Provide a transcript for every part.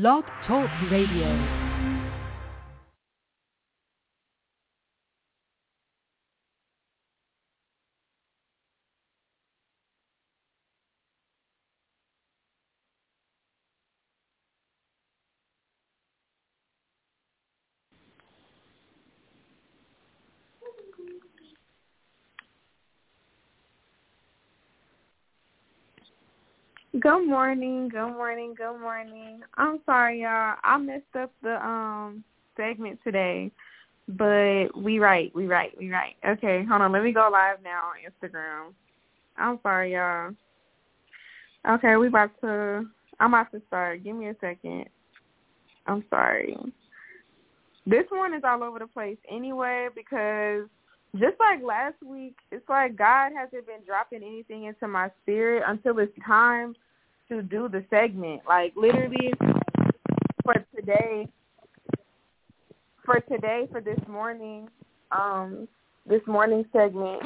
Blog Talk Radio. Good morning, good morning, good morning. I'm sorry, y'all. I messed up the um segment today, but we right, we right, we right. Okay, hold on. Let me go live now on Instagram. I'm sorry, y'all. Okay, we about to. I'm about to start. Give me a second. I'm sorry. This one is all over the place anyway because just like last week, it's like God hasn't been dropping anything into my spirit until it's time to do the segment. Like literally for today, for today, for this morning, um, this morning segment.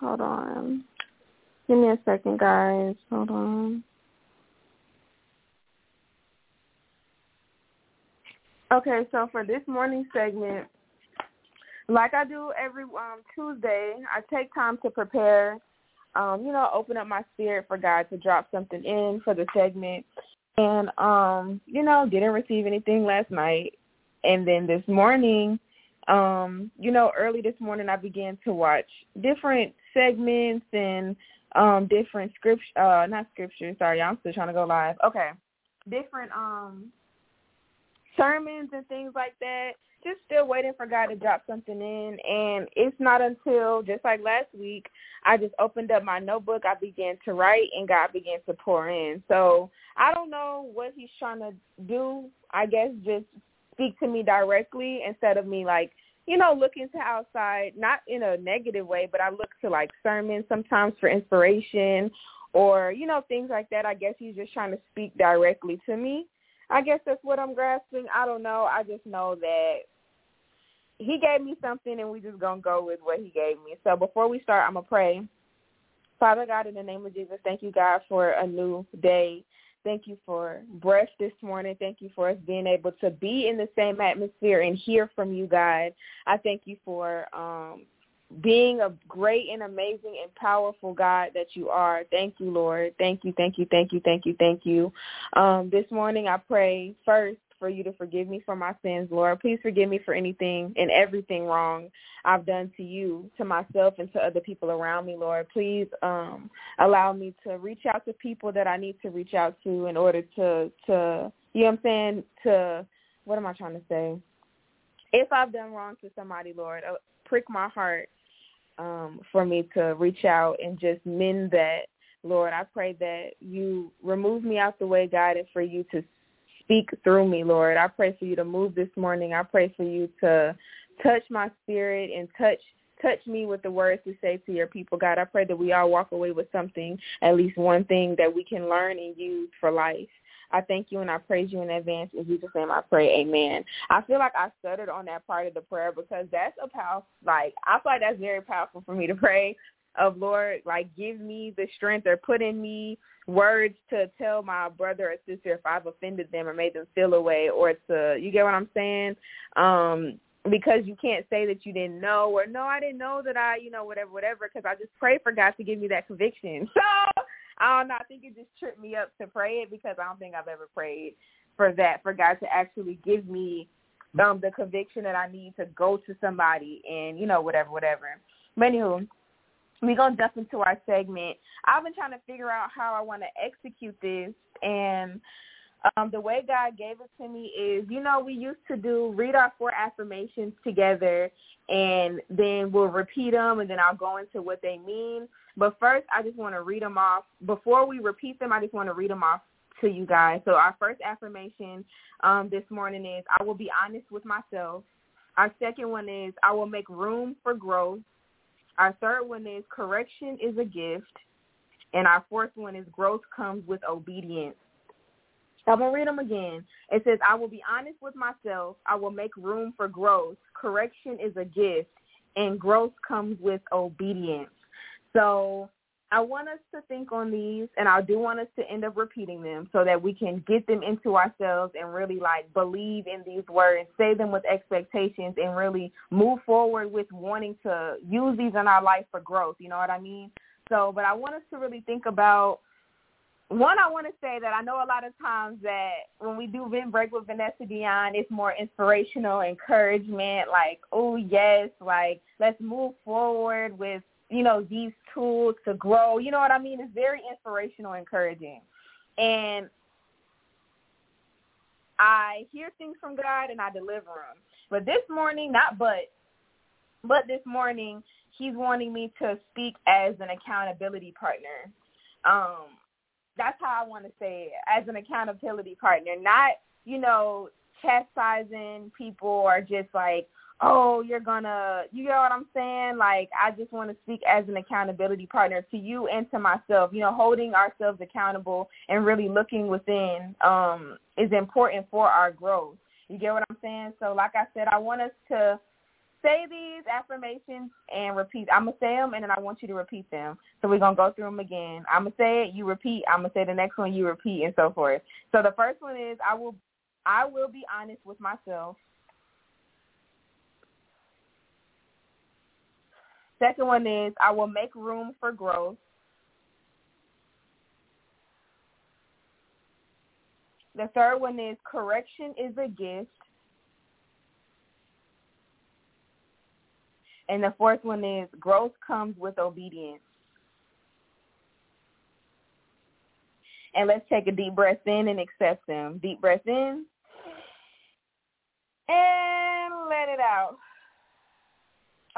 Hold on. Give me a second, guys. Hold on. Okay, so for this morning segment, like I do every um, Tuesday, I take time to prepare, um, you know, open up my spirit for God to drop something in for the segment. And, um, you know, didn't receive anything last night. And then this morning, um, you know, early this morning I began to watch different segments and um different scripture uh not scripture, sorry, I'm still trying to go live. Okay. Different um sermons and things like that. Just still waiting for God to drop something in. And it's not until, just like last week, I just opened up my notebook, I began to write, and God began to pour in. So I don't know what he's trying to do. I guess just speak to me directly instead of me like, you know, looking to outside, not in a negative way, but I look to like sermons sometimes for inspiration or, you know, things like that. I guess he's just trying to speak directly to me. I guess that's what I'm grasping. I don't know. I just know that he gave me something and we just gonna go with what he gave me. So before we start, I'm gonna pray. Father God, in the name of Jesus, thank you, God, for a new day. Thank you for breath this morning. Thank you for us being able to be in the same atmosphere and hear from you, God. I thank you for um, being a great and amazing and powerful God that you are. Thank you, Lord. Thank you, thank you, thank you, thank you, thank you. Um, this morning I pray first for you to forgive me for my sins, Lord. Please forgive me for anything and everything wrong I've done to you, to myself, and to other people around me, Lord. Please um, allow me to reach out to people that I need to reach out to in order to, to you know what I'm saying, to, what am I trying to say? If I've done wrong to somebody, Lord, uh, prick my heart um, for me to reach out and just mend that. Lord, I pray that you remove me out the way, God, and for you to speak through me, Lord. I pray for you to move this morning. I pray for you to touch my spirit and touch touch me with the words to say to your people, God. I pray that we all walk away with something, at least one thing that we can learn and use for life. I thank you and I praise you in advance. In Jesus' name I pray, amen. I feel like I stuttered on that part of the prayer because that's a powerful, like, I feel like that's very powerful for me to pray of Lord, like give me the strength or put in me words to tell my brother or sister if I've offended them or made them feel away or to you get what I'm saying? Um because you can't say that you didn't know or no, I didn't know that I, you know, whatever, whatever. Because I just pray for God to give me that conviction. So I don't know. I think it just tripped me up to pray it because I don't think I've ever prayed for that for God to actually give me um the conviction that I need to go to somebody and you know whatever, whatever. But anywho, we're gonna jump into our segment. I've been trying to figure out how I want to execute this, and um, the way God gave it to me is, you know, we used to do read our four affirmations together, and then we'll repeat them, and then I'll go into what they mean. But first, I just want to read them off. Before we repeat them, I just want to read them off to you guys. So our first affirmation um, this morning is, I will be honest with myself. Our second one is, I will make room for growth. Our third one is correction is a gift. And our fourth one is growth comes with obedience. I'm going to read them again. It says, I will be honest with myself. I will make room for growth. Correction is a gift. And growth comes with obedience. So I want us to think on these, and I do want us to end up repeating them so that we can get them into ourselves and really like believe in these words, say them with expectations, and really move forward with wanting to use these in our life for growth. You know what I mean? So, but I want us to really think about one, I want to say that I know a lot of times that when we do Vent Break with Vanessa Dion, it's more inspirational, encouragement, like, oh, yes, like, let's move forward with, you know, these tools to grow. You know what I mean? It's very inspirational, encouraging. And I hear things from God and I deliver them. But this morning, not but, but this morning, he's wanting me to speak as an accountability partner. Um, that's how I want to say it, as an accountability partner, not, you know, chastising people or just like, oh, you're gonna, you know what I'm saying? Like, I just want to speak as an accountability partner to you and to myself. You know, holding ourselves accountable and really looking within um, is important for our growth. You get what I'm saying? So, like I said, I want us to say these affirmations and repeat. I'm gonna say them and then I want you to repeat them. So we're gonna go through them again. I'm gonna say it, you repeat. I'm gonna say the next one, you repeat, and so forth. So the first one is I will, I will be honest with myself. Second one is I will make room for growth. The third one is correction is a gift. And the fourth one is growth comes with obedience. And let's take a deep breath in and accept them. Deep breath in and let it out.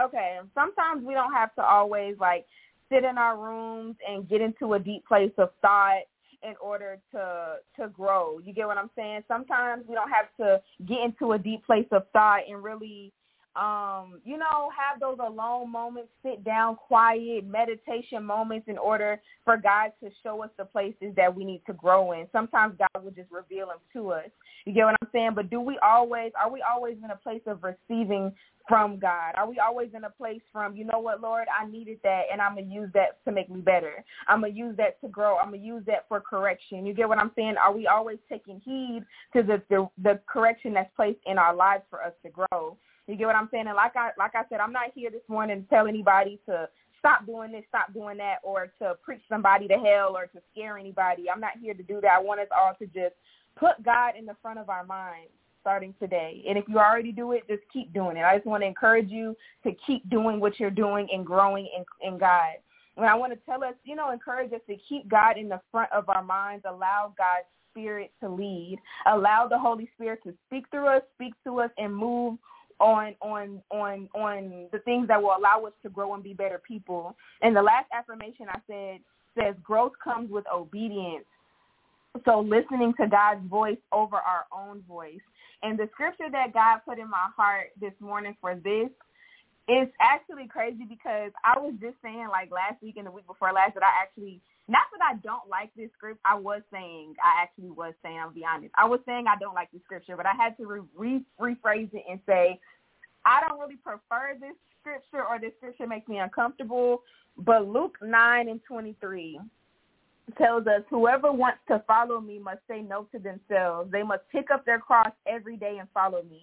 Okay, sometimes we don't have to always like sit in our rooms and get into a deep place of thought in order to to grow. You get what I'm saying? Sometimes we don't have to get into a deep place of thought and really um, you know, have those alone moments, sit down, quiet, meditation moments in order for God to show us the places that we need to grow in. Sometimes God will just reveal them to us. You get what I'm saying? But do we always, are we always in a place of receiving from God? Are we always in a place from, you know what, Lord, I needed that and I'm going to use that to make me better. I'm going to use that to grow. I'm going to use that for correction. You get what I'm saying? Are we always taking heed to the, the, the correction that's placed in our lives for us to grow? You get what I'm saying? And like I like I said, I'm not here this morning to tell anybody to stop doing this, stop doing that, or to preach somebody to hell or to scare anybody. I'm not here to do that. I want us all to just put God in the front of our minds starting today. And if you already do it, just keep doing it. I just want to encourage you to keep doing what you're doing and growing in, in God. And I want to tell us, you know, encourage us to keep God in the front of our minds, allow God's Spirit to lead, allow the Holy Spirit to speak through us, speak to us, and move on on on on the things that will allow us to grow and be better people. And the last affirmation I said says growth comes with obedience. So listening to God's voice over our own voice. And the scripture that God put in my heart this morning for this is actually crazy because I was just saying like last week and the week before last that I actually not that I don't like this script. I was saying, I actually was saying, I'll be honest. I was saying I don't like the scripture, but I had to re- re- rephrase it and say, I don't really prefer this scripture or this scripture makes me uncomfortable. But Luke 9 and 23 tells us, whoever wants to follow me must say no to themselves. They must pick up their cross every day and follow me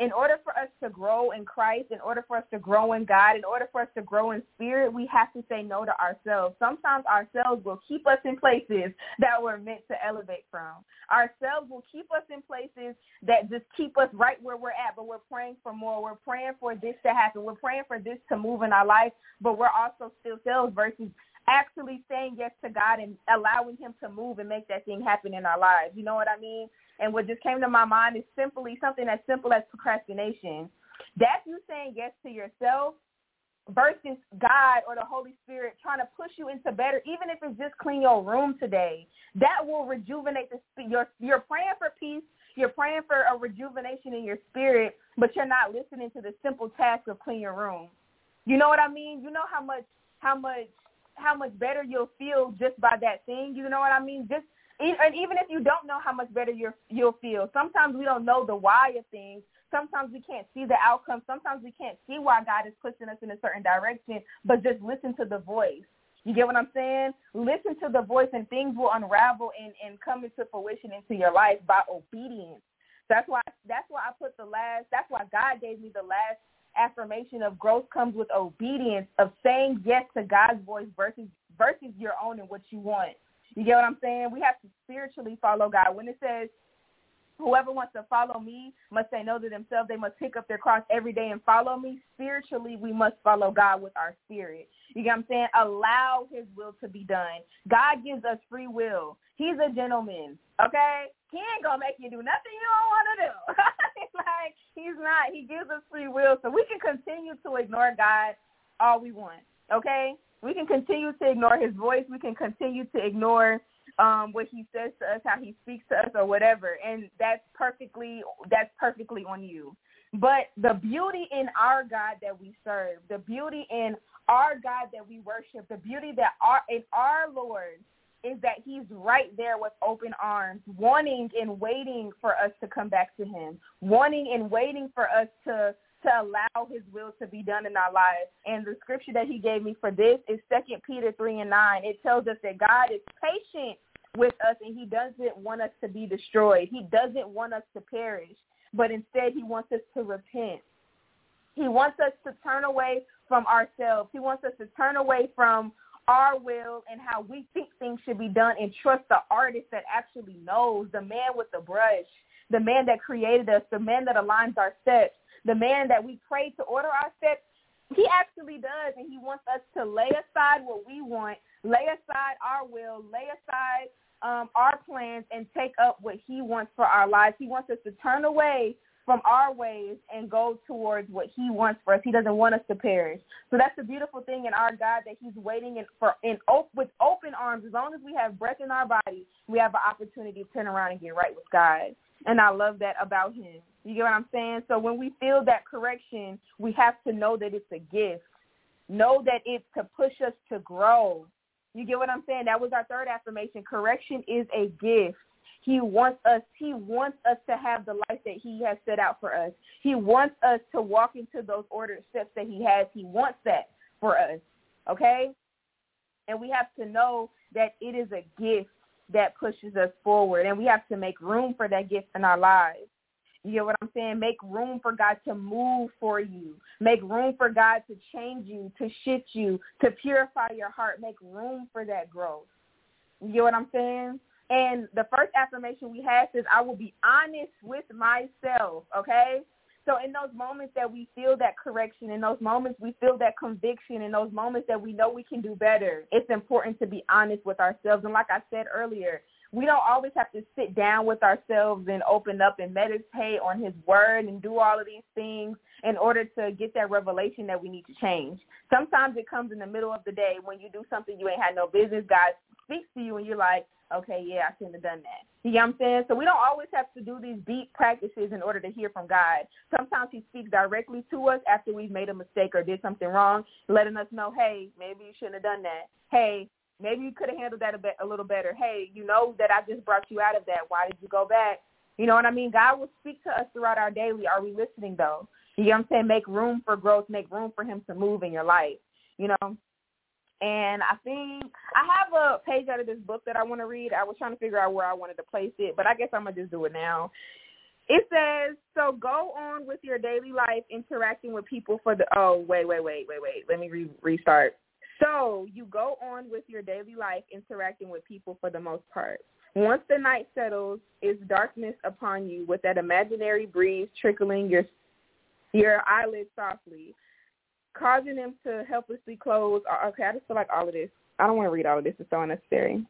in order for us to grow in Christ, in order for us to grow in God, in order for us to grow in spirit, we have to say no to ourselves. Sometimes ourselves will keep us in places that we're meant to elevate from. Ourselves will keep us in places that just keep us right where we're at, but we're praying for more. We're praying for this to happen. We're praying for this to move in our life, but we're also still selves versus actually saying yes to God and allowing him to move and make that thing happen in our lives. You know what I mean? And what just came to my mind is simply something as simple as procrastination. That's you saying yes to yourself versus God or the Holy Spirit trying to push you into better, even if it's just clean your room today. That will rejuvenate the you're you're praying for peace, you're praying for a rejuvenation in your spirit, but you're not listening to the simple task of clean your room. You know what I mean? You know how much how much how much better you'll feel just by that thing. You know what I mean? Just and even if you don't know how much better you you'll feel, sometimes we don't know the why of things. Sometimes we can't see the outcome. Sometimes we can't see why God is pushing us in a certain direction. But just listen to the voice. You get what I'm saying? Listen to the voice and things will unravel and, and come into fruition into your life by obedience. That's why that's why I put the last that's why God gave me the last affirmation of growth comes with obedience of saying yes to God's voice versus versus your own and what you want. You get what I'm saying? We have to spiritually follow God. When it says Whoever wants to follow me must say no to themselves. They must pick up their cross every day and follow me. Spiritually, we must follow God with our spirit. You get what I'm saying? Allow his will to be done. God gives us free will. He's a gentleman, okay? He ain't going to make you do nothing you don't want to do. like, he's not. He gives us free will. So we can continue to ignore God all we want, okay? We can continue to ignore his voice. We can continue to ignore um, what he says to us, how he speaks to us, or whatever, and that's perfectly that's perfectly on you. But the beauty in our God that we serve, the beauty in our God that we worship, the beauty that our in our Lord is that he's right there with open arms, wanting and waiting for us to come back to him, wanting and waiting for us to to allow his will to be done in our lives. And the scripture that he gave me for this is Second Peter 3 and 9. It tells us that God is patient with us and he doesn't want us to be destroyed. He doesn't want us to perish, but instead he wants us to repent. He wants us to turn away from ourselves. He wants us to turn away from our will and how we think things should be done and trust the artist that actually knows, the man with the brush, the man that created us, the man that aligns our steps the man that we pray to order our steps, he actually does, and he wants us to lay aside what we want, lay aside our will, lay aside um, our plans, and take up what he wants for our lives. He wants us to turn away from our ways and go towards what he wants for us. He doesn't want us to perish. So that's the beautiful thing in our God that he's waiting in, for in op- with open arms. As long as we have breath in our body, we have an opportunity to turn around and get right with God. And I love that about him. You get what I'm saying? So when we feel that correction, we have to know that it's a gift. Know that it's to push us to grow. You get what I'm saying? That was our third affirmation. Correction is a gift. He wants us he wants us to have the life that he has set out for us. He wants us to walk into those ordered steps that he has. He wants that for us. Okay? And we have to know that it is a gift that pushes us forward and we have to make room for that gift in our lives. You get what I'm saying? Make room for God to move for you. Make room for God to change you, to shift you, to purify your heart. Make room for that growth. You get what I'm saying? And the first affirmation we have is I will be honest with myself, okay? So in those moments that we feel that correction, in those moments we feel that conviction, in those moments that we know we can do better, it's important to be honest with ourselves. And like I said earlier, we don't always have to sit down with ourselves and open up and meditate on his word and do all of these things in order to get that revelation that we need to change. Sometimes it comes in the middle of the day when you do something you ain't had no business. God speaks to you and you're like, okay, yeah, I shouldn't have done that. You know what I'm saying? So we don't always have to do these deep practices in order to hear from God. Sometimes he speaks directly to us after we've made a mistake or did something wrong, letting us know, hey, maybe you shouldn't have done that. Hey, Maybe you could have handled that a, bit, a little better. Hey, you know that I just brought you out of that. Why did you go back? You know what I mean? God will speak to us throughout our daily. Are we listening though? You know what I'm saying? Make room for growth. Make room for him to move in your life. You know? And I think I have a page out of this book that I want to read. I was trying to figure out where I wanted to place it, but I guess I'm going to just do it now. It says, so go on with your daily life interacting with people for the, oh, wait, wait, wait, wait, wait. Let me re- restart. So you go on with your daily life interacting with people for the most part. Once the night settles, is darkness upon you with that imaginary breeze trickling your your eyelids softly, causing them to helplessly close. Uh, okay, I just feel like all of this. I don't want to read all of this. It's so unnecessary.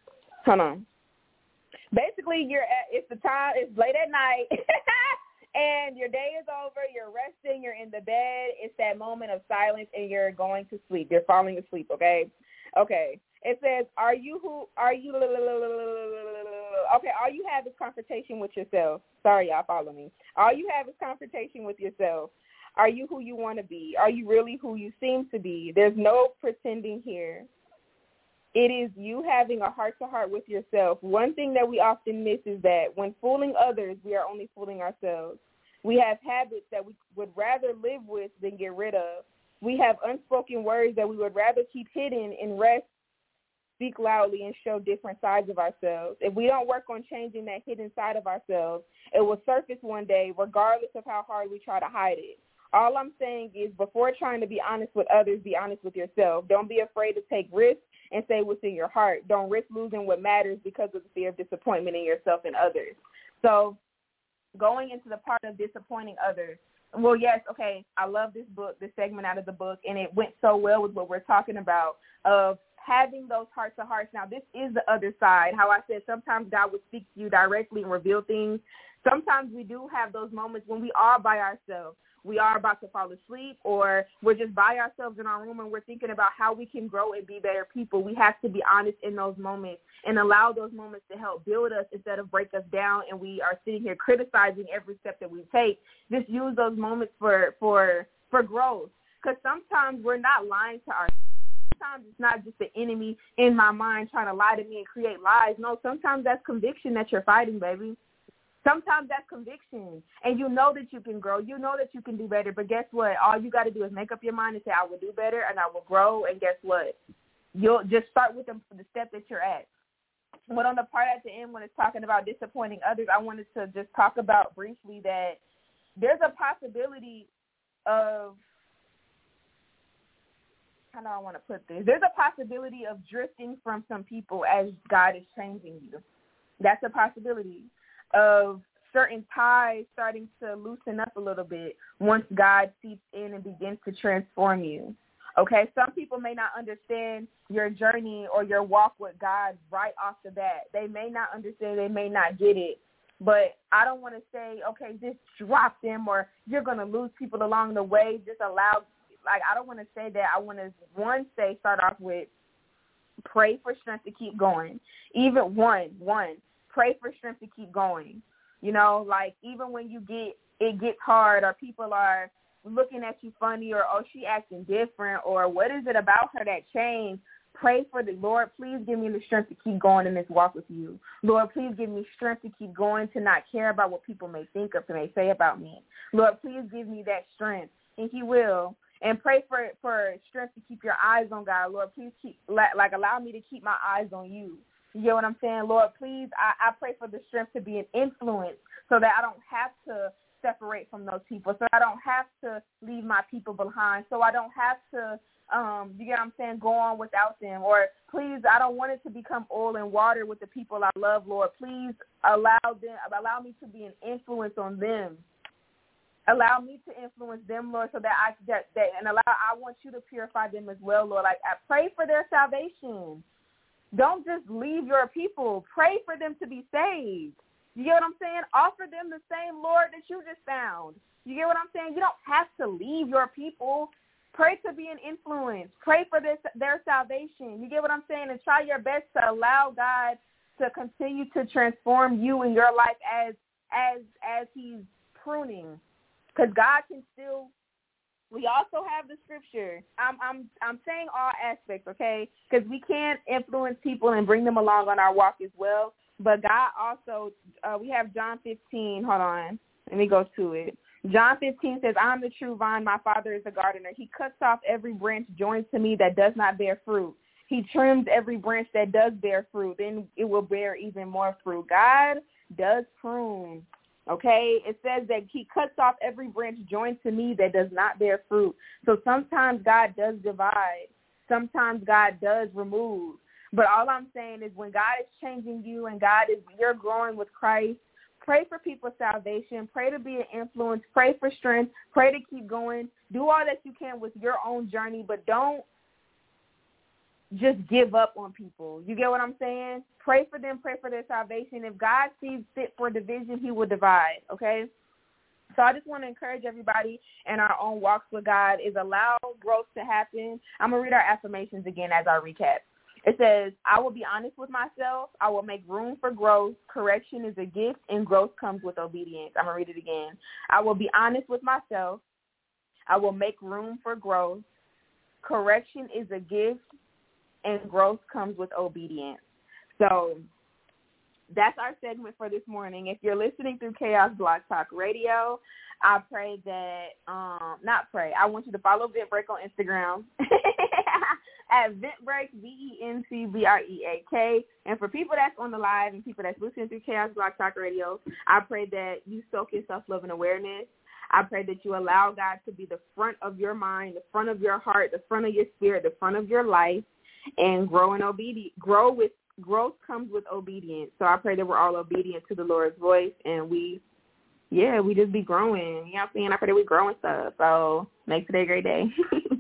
Hold on. Basically, you're at. It's the time. It's late at night. and your day is over, you're resting, you're in the bed, it's that moment of silence and you're going to sleep. You're falling asleep, okay? Okay. It says, Are you who are you okay, all you have is confrontation with yourself. Sorry, y'all follow me. All you have is confrontation with yourself. Are you who you want to be? Are you really who you seem to be? There's no pretending here. It is you having a heart to heart with yourself. One thing that we often miss is that when fooling others, we are only fooling ourselves. We have habits that we would rather live with than get rid of. We have unspoken words that we would rather keep hidden and rest speak loudly and show different sides of ourselves. If we don't work on changing that hidden side of ourselves, it will surface one day regardless of how hard we try to hide it. All I'm saying is before trying to be honest with others, be honest with yourself. Don't be afraid to take risks and say what's in your heart. Don't risk losing what matters because of the fear of disappointment in yourself and others. So going into the part of disappointing others, well, yes, okay, I love this book, this segment out of the book, and it went so well with what we're talking about of having those hearts to hearts. Now, this is the other side. How I said sometimes God would speak to you directly and reveal things. Sometimes we do have those moments when we are by ourselves we are about to fall asleep or we're just by ourselves in our room and we're thinking about how we can grow and be better people. We have to be honest in those moments and allow those moments to help build us instead of break us down and we are sitting here criticizing every step that we take. Just use those moments for for for growth because sometimes we're not lying to ourselves sometimes it's not just the enemy in my mind trying to lie to me and create lies. No, sometimes that's conviction that you're fighting, baby. Sometimes that's conviction, and you know that you can grow. You know that you can do better. But guess what? All you got to do is make up your mind and say, "I will do better, and I will grow." And guess what? You'll just start with the, the step that you're at. But on the part at the end when it's talking about disappointing others, I wanted to just talk about briefly that there's a possibility of how do I want to put this? There's a possibility of drifting from some people as God is changing you. That's a possibility of certain ties starting to loosen up a little bit once God seeps in and begins to transform you. Okay, some people may not understand your journey or your walk with God right off the bat. They may not understand, they may not get it. But I don't want to say, okay, just drop them or you're going to lose people along the way. Just allow, like, I don't want to say that. I want to, one, say, start off with pray for strength to keep going. Even one, one, pray for strength to keep going. You know, like even when you get it gets hard or people are looking at you funny or oh she acting different or what is it about her that changed pray for the Lord, please give me the strength to keep going in this walk with you. Lord, please give me strength to keep going, to not care about what people may think of may say about me. Lord, please give me that strength. And he will. And pray for for strength to keep your eyes on God. Lord, please keep like allow me to keep my eyes on you. You get what I'm saying? Lord, please, I, I pray for the strength to be an influence so that I don't have to separate from those people, so I don't have to leave my people behind, so I don't have to, um, you get what I'm saying, go on without them. Or please, I don't want it to become oil and water with the people I love, Lord. Please allow them, allow me to be an influence on them. Allow me to influence them, Lord, so that I that, that and allow I want you to purify them as well, Lord. Like I pray for their salvation. Don't just leave your people. Pray for them to be saved. You get what I'm saying? Offer them the same Lord that you just found. You get what I'm saying? You don't have to leave your people. Pray to be an influence. Pray for this, their salvation. You get what I'm saying? And try your best to allow God to continue to transform you in your life as as as He's pruning, because God can still we also have the scripture. I'm I'm I'm saying all aspects, okay? Because we can't influence people and bring them along on our walk as well. But God also, uh, we have John 15. Hold on, let me go to it. John 15 says, "I am the true vine. My Father is the gardener. He cuts off every branch joined to me that does not bear fruit. He trims every branch that does bear fruit. Then it will bear even more fruit. God does prune." Okay, it says that he cuts off every branch joined to me that does not bear fruit. So sometimes God does divide. Sometimes God does remove. But all I'm saying is when God is changing you and God is you're growing with Christ, pray for people's salvation, pray to be an influence, pray for strength, pray to keep going. Do all that you can with your own journey, but don't just give up on people. You get what I'm saying? Pray for them, pray for their salvation. If God sees fit for division, he will divide, okay? So I just want to encourage everybody in our own walks with God is allow growth to happen. I'm going to read our affirmations again as I recap. It says, I will be honest with myself. I will make room for growth. Correction is a gift and growth comes with obedience. I'm going to read it again. I will be honest with myself. I will make room for growth. Correction is a gift and growth comes with obedience. So that's our segment for this morning. If you're listening through Chaos Blog Talk Radio, I pray that um not pray. I want you to follow Vent Break on Instagram at Ventbreak, V-E-N-T-B-R-E-A-K. And for people that's on the live and people that's listening through Chaos Blog Talk Radio, I pray that you soak in self-love and awareness. I pray that you allow God to be the front of your mind, the front of your heart, the front of your spirit, the front of your life, and grow in obedience. Grow with growth comes with obedience. So I pray that we're all obedient to the Lord's voice and we yeah, we just be growing. You know what I'm saying? I pray that we grow and stuff. So make today a great day.